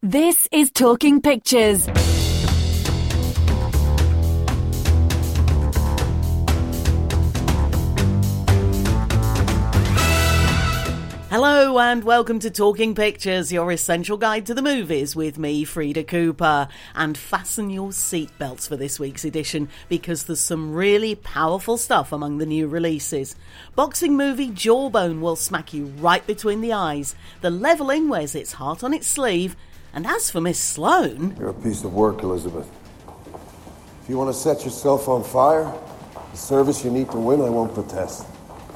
This is Talking Pictures. Hello and welcome to Talking Pictures, your essential guide to the movies with me, Frida Cooper. And fasten your seatbelts for this week's edition because there's some really powerful stuff among the new releases. Boxing movie Jawbone will smack you right between the eyes. The Leveling wears its heart on its sleeve. And as for Miss Sloane, You're a piece of work, Elizabeth. If you want to set yourself on fire, the service you need to win, I won't protest.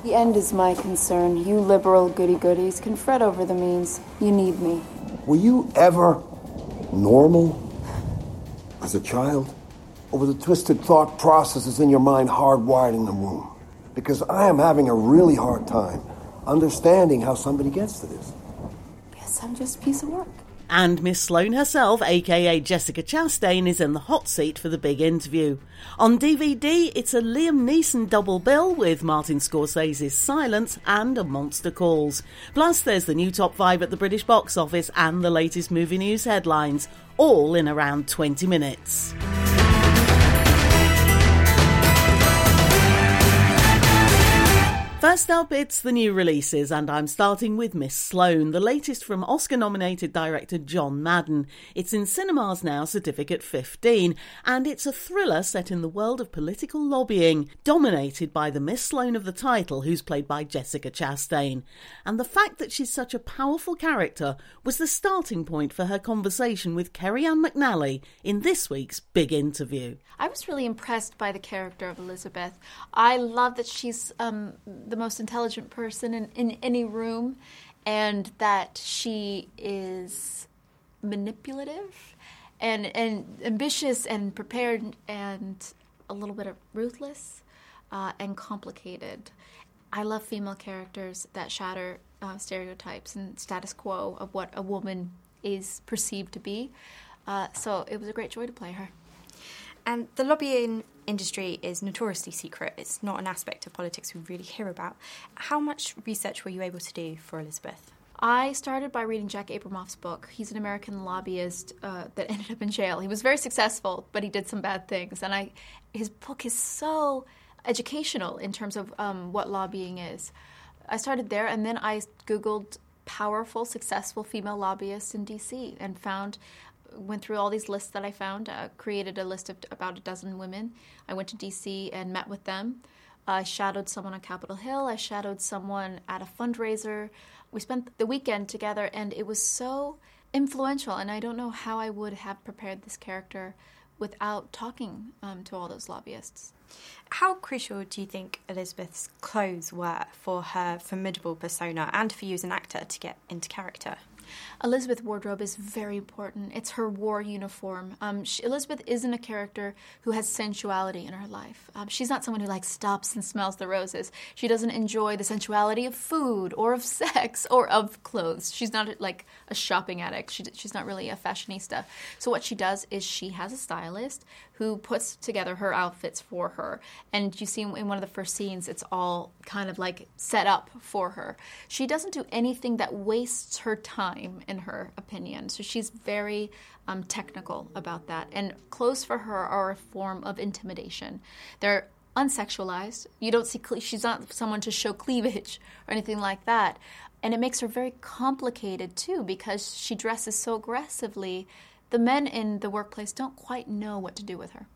The end is my concern. You liberal goody goodies can fret over the means. You need me. Were you ever normal as a child? Or were the twisted thought processes in your mind hardwired in the womb? Because I am having a really hard time understanding how somebody gets to this. Yes, I'm just a piece of work. And Miss Sloane herself, aka Jessica Chastain, is in the hot seat for the big interview. On DVD, it's a Liam Neeson double bill with Martin Scorsese's Silence and A Monster Calls. Plus, there's the new top five at the British box office and the latest movie news headlines, all in around 20 minutes. First up, it's the new releases, and I'm starting with Miss Sloane, the latest from Oscar nominated director John Madden. It's in cinemas now, Certificate 15, and it's a thriller set in the world of political lobbying, dominated by the Miss Sloane of the title, who's played by Jessica Chastain. And the fact that she's such a powerful character was the starting point for her conversation with Kerry Ann McNally in this week's big interview. I was really impressed by the character of Elizabeth. I love that she's um, the most intelligent person in, in any room and that she is manipulative and, and ambitious and prepared and a little bit of ruthless uh, and complicated. I love female characters that shatter uh, stereotypes and status quo of what a woman is perceived to be. Uh, so it was a great joy to play her. And the lobbying industry is notoriously secret. It's not an aspect of politics we really hear about. How much research were you able to do for Elizabeth? I started by reading Jack Abramoff's book. He's an American lobbyist uh, that ended up in jail. He was very successful, but he did some bad things. And I, his book is so educational in terms of um, what lobbying is. I started there, and then I Googled powerful, successful female lobbyists in DC and found went through all these lists that I found, uh, created a list of about a dozen women. I went to DC and met with them. I shadowed someone on Capitol Hill. I shadowed someone at a fundraiser. We spent the weekend together, and it was so influential. And I don't know how I would have prepared this character without talking um, to all those lobbyists. How crucial do you think Elizabeth's clothes were for her formidable persona and for you as an actor to get into character? Elizabeth wardrobe is very important. It's her war uniform. Um, she, Elizabeth isn't a character who has sensuality in her life. Um, she's not someone who like stops and smells the roses. She doesn't enjoy the sensuality of food or of sex or of clothes. She's not like a shopping addict. She, she's not really a fashionista. So what she does is she has a stylist who puts together her outfits for her. And you see in one of the first scenes, it's all kind of like set up for her. She doesn't do anything that wastes her time, in her opinion. So she's very um, technical about that. And clothes for her are a form of intimidation. They're unsexualized. You don't see, she's not someone to show cleavage or anything like that. And it makes her very complicated too because she dresses so aggressively. The men in the workplace don't quite know what to do with her.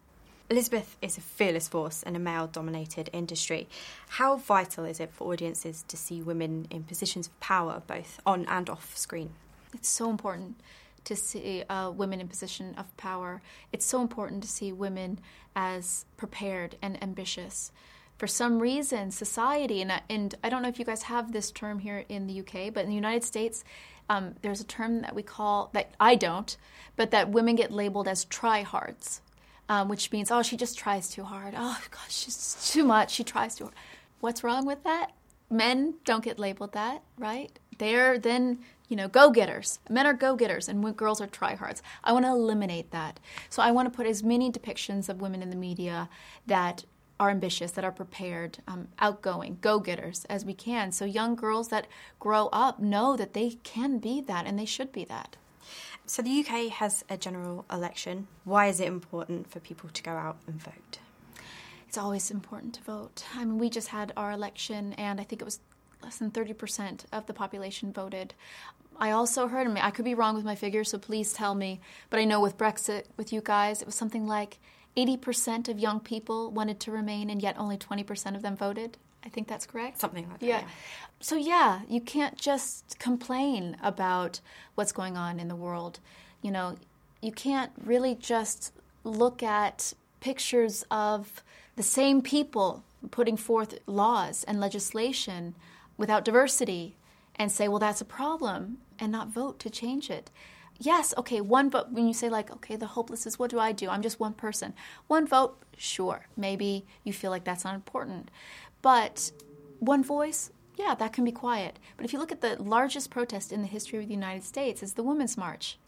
Elizabeth is a fearless force in a male dominated industry. How vital is it for audiences to see women in positions of power, both on and off screen? It's so important to see uh, women in position of power. It's so important to see women as prepared and ambitious. For some reason, society, and, and I don't know if you guys have this term here in the UK, but in the United States, um, there's a term that we call, that I don't, but that women get labeled as tryhards um, which means, oh, she just tries too hard. Oh, gosh, she's too much. She tries too hard. What's wrong with that? Men don't get labeled that, right? They're then, you know, go getters. Men are go getters and girls are tryhards. I want to eliminate that. So I want to put as many depictions of women in the media that are ambitious, that are prepared, um, outgoing, go getters as we can. So young girls that grow up know that they can be that and they should be that. So the UK has a general election. Why is it important for people to go out and vote? It's always important to vote. I mean, we just had our election, and I think it was less than 30% of the population voted. I also heard, I could be wrong with my figures, so please tell me, but I know with Brexit, with you guys, it was something like 80% of young people wanted to remain, and yet only 20% of them voted. I think that's correct. Something like that. Yeah. yeah. So, yeah, you can't just complain about what's going on in the world. You know, you can't really just look at pictures of the same people putting forth laws and legislation without diversity and say, well, that's a problem, and not vote to change it. Yes, okay, one vote. When you say, like, okay, the hopeless is what do I do? I'm just one person. One vote, sure. Maybe you feel like that's not important. But one voice, yeah, that can be quiet. But if you look at the largest protest in the history of the United States, it's the Women's March.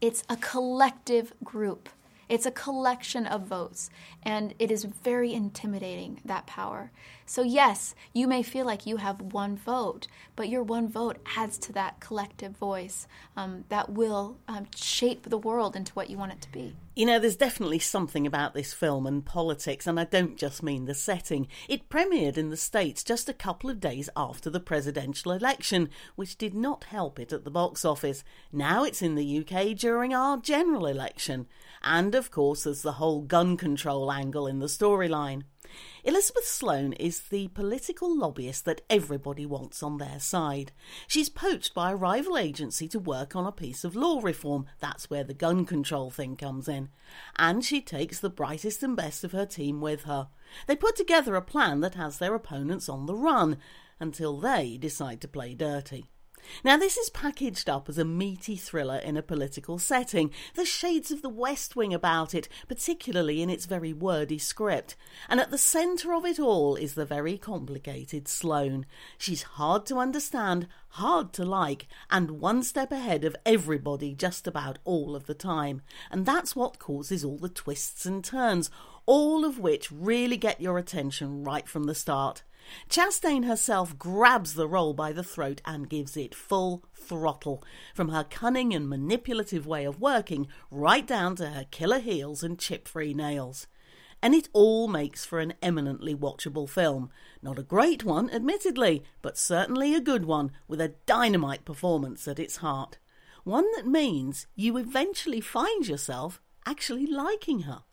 It's a collective group. It's a collection of votes, and it is very intimidating, that power. So, yes, you may feel like you have one vote, but your one vote adds to that collective voice um, that will um, shape the world into what you want it to be. You know, there's definitely something about this film and politics, and I don't just mean the setting. It premiered in the States just a couple of days after the presidential election, which did not help it at the box office. Now it's in the UK during our general election. And of course, there's the whole gun control angle in the storyline. Elizabeth Sloane is the political lobbyist that everybody wants on their side. She's poached by a rival agency to work on a piece of law reform. That's where the gun control thing comes in. And she takes the brightest and best of her team with her. They put together a plan that has their opponents on the run until they decide to play dirty. Now, this is packaged up as a meaty thriller in a political setting. There's shades of the West Wing about it, particularly in its very wordy script. And at the centre of it all is the very complicated Sloane. She's hard to understand, hard to like, and one step ahead of everybody just about all of the time. And that's what causes all the twists and turns, all of which really get your attention right from the start. Chastain herself grabs the role by the throat and gives it full throttle, from her cunning and manipulative way of working right down to her killer heels and chip free nails. And it all makes for an eminently watchable film. Not a great one, admittedly, but certainly a good one with a dynamite performance at its heart. One that means you eventually find yourself actually liking her.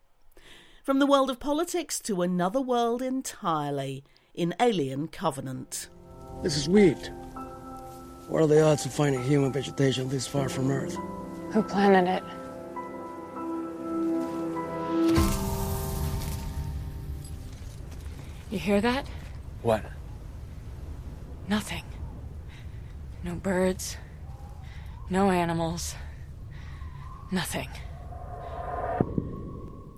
From the world of politics to another world entirely, in Alien Covenant. This is weird. What are the odds of finding human vegetation this far from Earth? Who planted it? You hear that? What? Nothing. No birds. No animals. Nothing.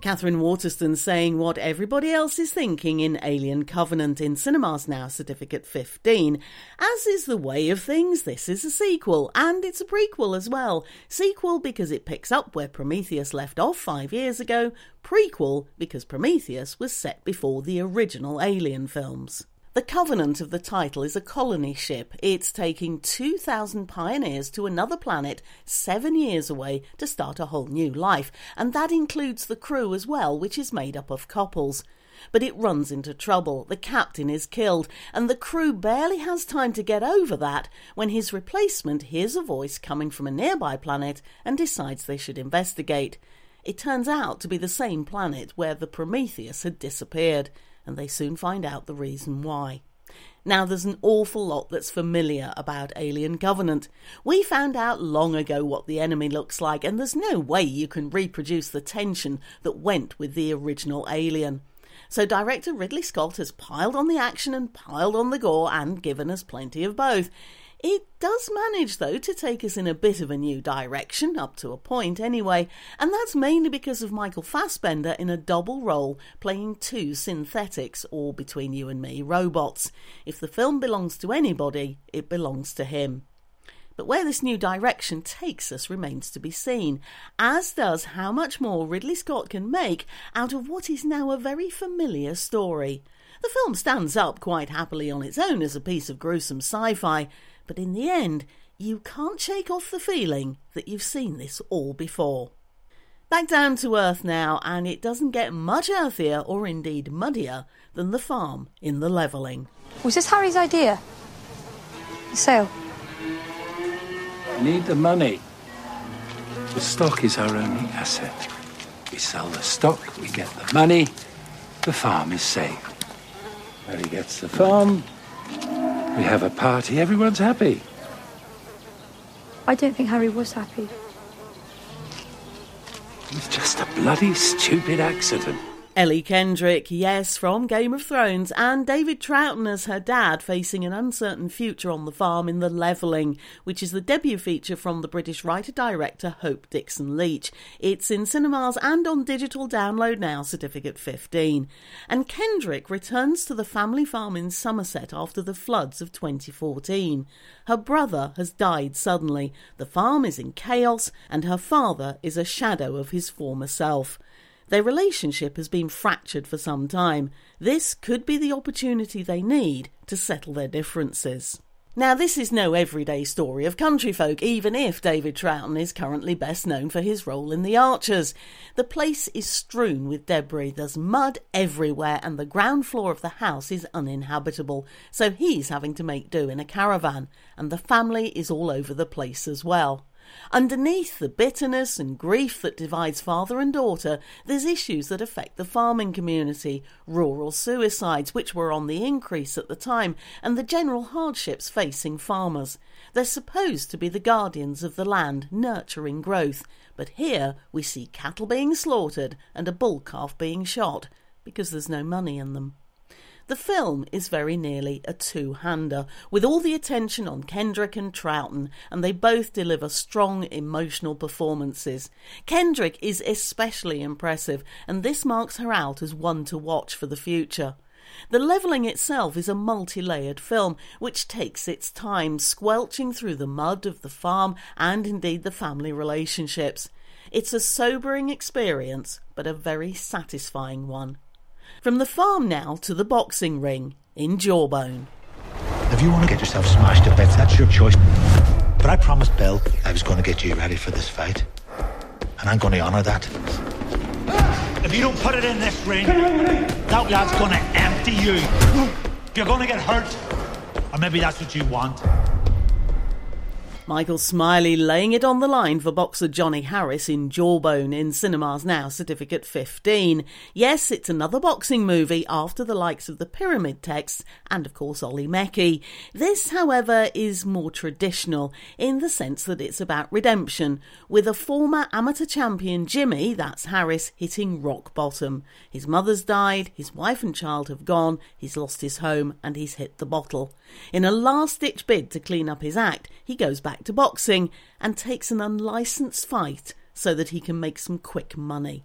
Katherine Waterston saying what everybody else is thinking in Alien Covenant in cinemas now, certificate 15. As is the way of things, this is a sequel, and it's a prequel as well. Sequel because it picks up where Prometheus left off five years ago, prequel because Prometheus was set before the original Alien films. The Covenant of the title is a colony ship. It's taking 2,000 pioneers to another planet seven years away to start a whole new life, and that includes the crew as well, which is made up of couples. But it runs into trouble. The captain is killed, and the crew barely has time to get over that when his replacement hears a voice coming from a nearby planet and decides they should investigate. It turns out to be the same planet where the Prometheus had disappeared and they soon find out the reason why. Now, there's an awful lot that's familiar about Alien Covenant. We found out long ago what the enemy looks like, and there's no way you can reproduce the tension that went with the original Alien. So, director Ridley Scott has piled on the action and piled on the gore and given us plenty of both. It does manage, though, to take us in a bit of a new direction, up to a point anyway, and that's mainly because of Michael Fassbender in a double role playing two synthetics, or between you and me, robots. If the film belongs to anybody, it belongs to him. But where this new direction takes us remains to be seen, as does how much more Ridley Scott can make out of what is now a very familiar story. The film stands up quite happily on its own as a piece of gruesome sci fi, but in the end, you can't shake off the feeling that you've seen this all before. Back down to earth now, and it doesn't get much earthier or indeed muddier than the farm in the levelling. Was this Harry's idea? The sale? Need the money. The stock is our only asset. We sell the stock, we get the money, the farm is safe. Harry gets the farm, we have a party, everyone's happy. I don't think Harry was happy. It was just a bloody stupid accident. Ellie Kendrick, yes, from Game of Thrones, and David Troughton as her dad, facing an uncertain future on the farm in The Levelling, which is the debut feature from the British writer director Hope Dickson Leach. It's in cinemas and on digital download now, certificate 15. And Kendrick returns to the family farm in Somerset after the floods of 2014. Her brother has died suddenly, the farm is in chaos, and her father is a shadow of his former self. Their relationship has been fractured for some time. This could be the opportunity they need to settle their differences. Now, this is no everyday story of country folk, even if David Troughton is currently best known for his role in The Archers. The place is strewn with debris, there's mud everywhere, and the ground floor of the house is uninhabitable, so he's having to make do in a caravan, and the family is all over the place as well. Underneath the bitterness and grief that divides father and daughter, there's issues that affect the farming community, rural suicides, which were on the increase at the time, and the general hardships facing farmers. They're supposed to be the guardians of the land, nurturing growth, but here we see cattle being slaughtered and a bull calf being shot because there's no money in them. The film is very nearly a two hander, with all the attention on Kendrick and Troughton, and they both deliver strong emotional performances. Kendrick is especially impressive, and this marks her out as one to watch for the future. The Levelling itself is a multi layered film which takes its time, squelching through the mud of the farm and indeed the family relationships. It's a sobering experience, but a very satisfying one. From the farm now to the boxing ring in Jawbone. If you want to get yourself smashed to bits, that's your choice. But I promised Bill I was going to get you ready for this fight. And I'm going to honour that. If you don't put it in this ring, that lad's going to empty you. You're going to get hurt. Or maybe that's what you want. Michael Smiley laying it on the line for boxer Johnny Harris in Jawbone in cinemas now, certificate 15. Yes, it's another boxing movie after the likes of the Pyramid Texts and, of course, Olli Mäki. This, however, is more traditional in the sense that it's about redemption, with a former amateur champion Jimmy, that's Harris, hitting rock bottom. His mother's died, his wife and child have gone, he's lost his home, and he's hit the bottle. In a last ditch bid to clean up his act, he goes back to boxing and takes an unlicensed fight so that he can make some quick money.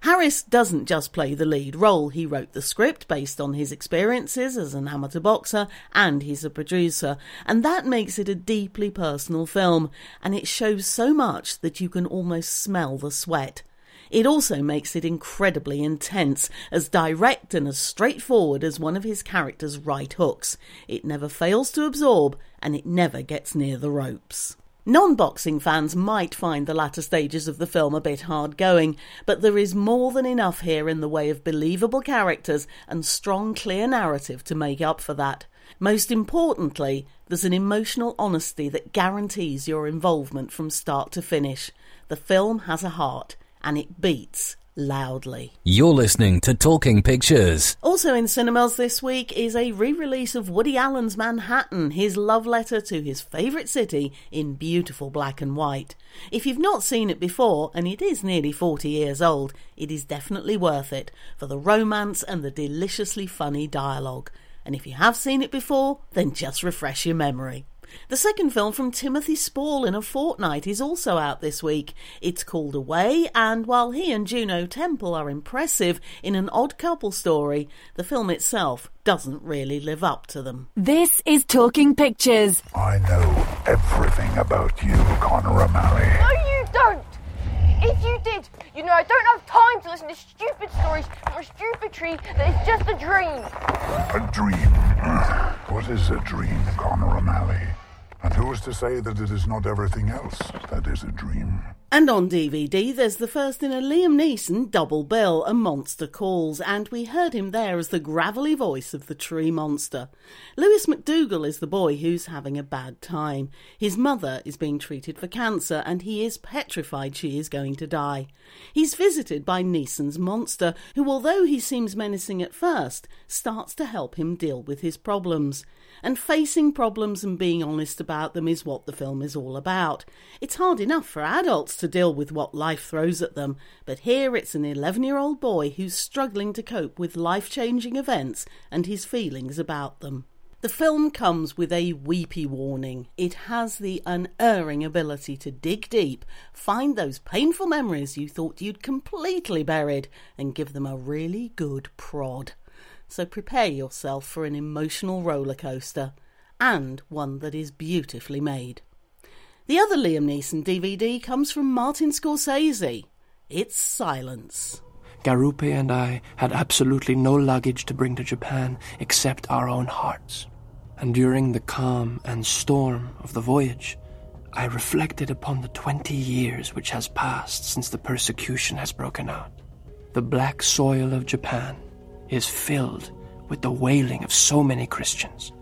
Harris doesn't just play the lead role, he wrote the script based on his experiences as an amateur boxer and he's a producer, and that makes it a deeply personal film, and it shows so much that you can almost smell the sweat. It also makes it incredibly intense, as direct and as straightforward as one of his character's right hooks. It never fails to absorb, and it never gets near the ropes. Non boxing fans might find the latter stages of the film a bit hard going, but there is more than enough here in the way of believable characters and strong, clear narrative to make up for that. Most importantly, there's an emotional honesty that guarantees your involvement from start to finish. The film has a heart, and it beats loudly. You're listening to Talking Pictures. Also in cinemas this week is a re release of Woody Allen's Manhattan, his love letter to his favourite city in beautiful black and white. If you've not seen it before, and it is nearly 40 years old, it is definitely worth it for the romance and the deliciously funny dialogue. And if you have seen it before, then just refresh your memory. The second film from Timothy Spall in a fortnight is also out this week. It's called Away, and while he and Juno Temple are impressive in an odd couple story, the film itself doesn't really live up to them. This is Talking Pictures. I know everything about you, Conor O'Malley. No, you don't! If you did, you know I don't have time to listen to stupid stories from a stupid tree that is just a dream. A dream? What is a dream, Conor O'Malley? And who's to say that it is not everything else that is a dream? And on DVD, there's the first in a Liam Neeson double bill, A Monster Calls, and we heard him there as the gravelly voice of the tree monster. Lewis MacDougall is the boy who's having a bad time. His mother is being treated for cancer, and he is petrified she is going to die. He's visited by Neeson's monster, who, although he seems menacing at first, starts to help him deal with his problems. And facing problems and being honest about them is what the film is all about. It's hard enough for adults to deal with what life throws at them, but here it's an 11 year old boy who's struggling to cope with life changing events and his feelings about them. The film comes with a weepy warning. It has the unerring ability to dig deep, find those painful memories you thought you'd completely buried, and give them a really good prod so prepare yourself for an emotional roller coaster and one that is beautifully made. The other Liam Neeson DVD comes from Martin Scorsese. It's Silence. Garupe and I had absolutely no luggage to bring to Japan except our own hearts. And during the calm and storm of the voyage, I reflected upon the twenty years which has passed since the persecution has broken out. The black soil of Japan is filled with the wailing of so many Christians.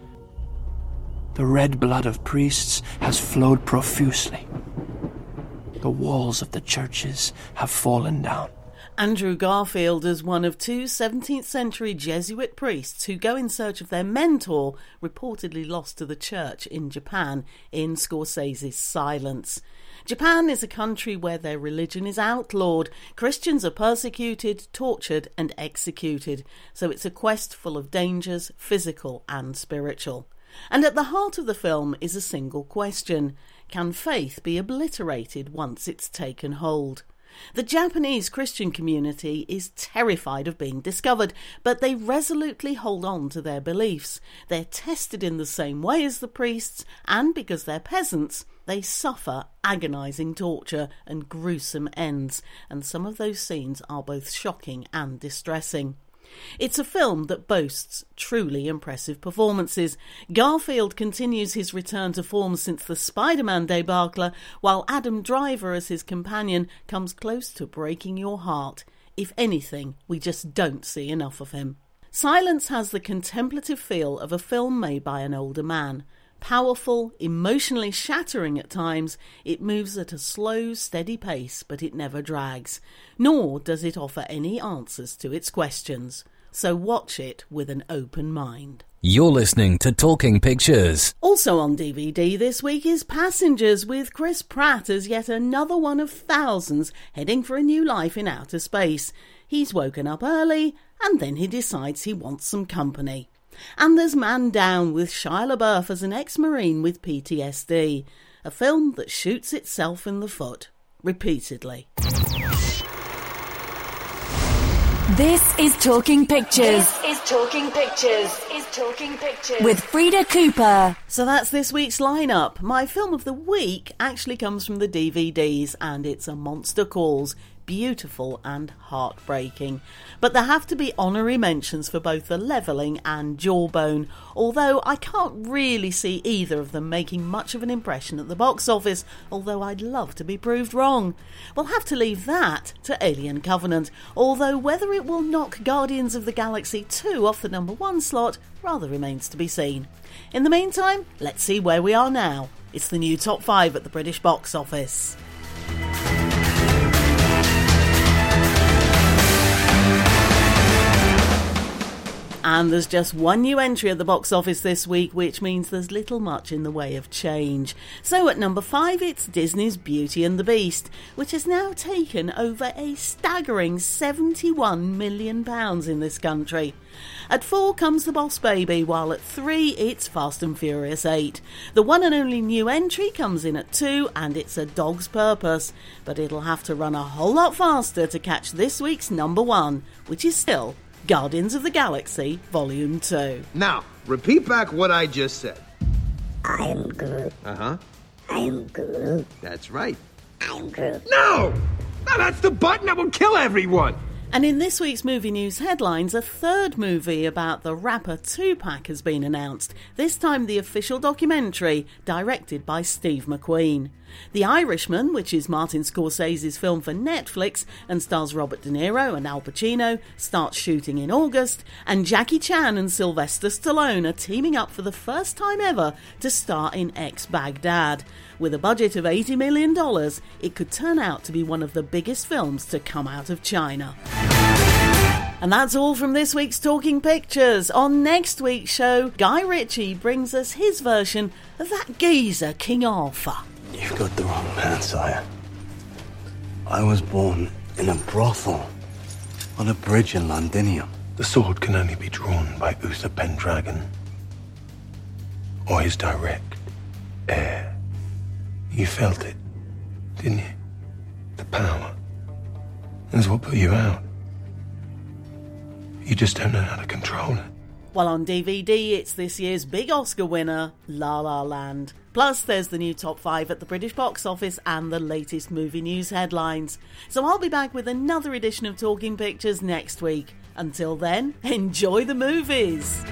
The red blood of priests has flowed profusely. The walls of the churches have fallen down. Andrew Garfield is one of two 17th century Jesuit priests who go in search of their mentor, reportedly lost to the church in Japan, in Scorsese's Silence. Japan is a country where their religion is outlawed, Christians are persecuted, tortured, and executed, so it's a quest full of dangers, physical and spiritual. And at the heart of the film is a single question Can faith be obliterated once it's taken hold? The Japanese Christian community is terrified of being discovered, but they resolutely hold on to their beliefs. They're tested in the same way as the priests, and because they're peasants, they suffer agonizing torture and gruesome ends, and some of those scenes are both shocking and distressing. It's a film that boasts truly impressive performances. Garfield continues his return to form since the Spider Man debacle, while Adam Driver as his companion comes close to breaking your heart. If anything, we just don't see enough of him. Silence has the contemplative feel of a film made by an older man. Powerful, emotionally shattering at times, it moves at a slow, steady pace, but it never drags. Nor does it offer any answers to its questions. So watch it with an open mind. You're listening to Talking Pictures. Also on DVD this week is Passengers with Chris Pratt as yet another one of thousands heading for a new life in outer space. He's woken up early and then he decides he wants some company. And there's Man Down with Shia LaBeouf as an ex Marine with PTSD, a film that shoots itself in the foot repeatedly. This is Talking Pictures. This is Talking Pictures. Is Talking Pictures. With Frida Cooper. So that's this week's lineup. My film of the week actually comes from the DVDs and it's A Monster Calls beautiful and heartbreaking. But there have to be honorary mentions for both the levelling and jawbone, although I can't really see either of them making much of an impression at the box office, although I'd love to be proved wrong. We'll have to leave that to Alien Covenant, although whether it will knock Guardians of the Galaxy 2 off the number one slot rather remains to be seen. In the meantime, let's see where we are now. It's the new top 5 at the British box office. And there's just one new entry at the box office this week, which means there's little much in the way of change. So at number five, it's Disney's Beauty and the Beast, which has now taken over a staggering £71 million in this country. At four comes The Boss Baby, while at three it's Fast and Furious 8. The one and only new entry comes in at two, and it's A Dog's Purpose, but it'll have to run a whole lot faster to catch this week's number one, which is still Guardians of the Galaxy Volume 2. Now, repeat back what I just said. I am Groot. Uh huh. I am Groot. That's right. I am Groot. No! No, that's the button that will kill everyone! And in this week's movie news headlines, a third movie about the rapper Tupac has been announced, this time the official documentary directed by Steve McQueen. The Irishman, which is Martin Scorsese's film for Netflix and stars Robert De Niro and Al Pacino, starts shooting in August, and Jackie Chan and Sylvester Stallone are teaming up for the first time ever to star in Ex Baghdad. With a budget of $80 million, it could turn out to be one of the biggest films to come out of China. And that's all from this week's Talking Pictures. On next week's show, Guy Ritchie brings us his version of that geezer King Arthur. You've got the wrong man, sire. I was born in a brothel on a bridge in Londinium. The sword can only be drawn by Uther Pendragon or his direct heir. You felt it, didn't you? The power. That's what put you out. You just don't know how to control it. While on DVD, it's this year's big Oscar winner, La La Land. Plus, there's the new top five at the British box office and the latest movie news headlines. So I'll be back with another edition of Talking Pictures next week. Until then, enjoy the movies!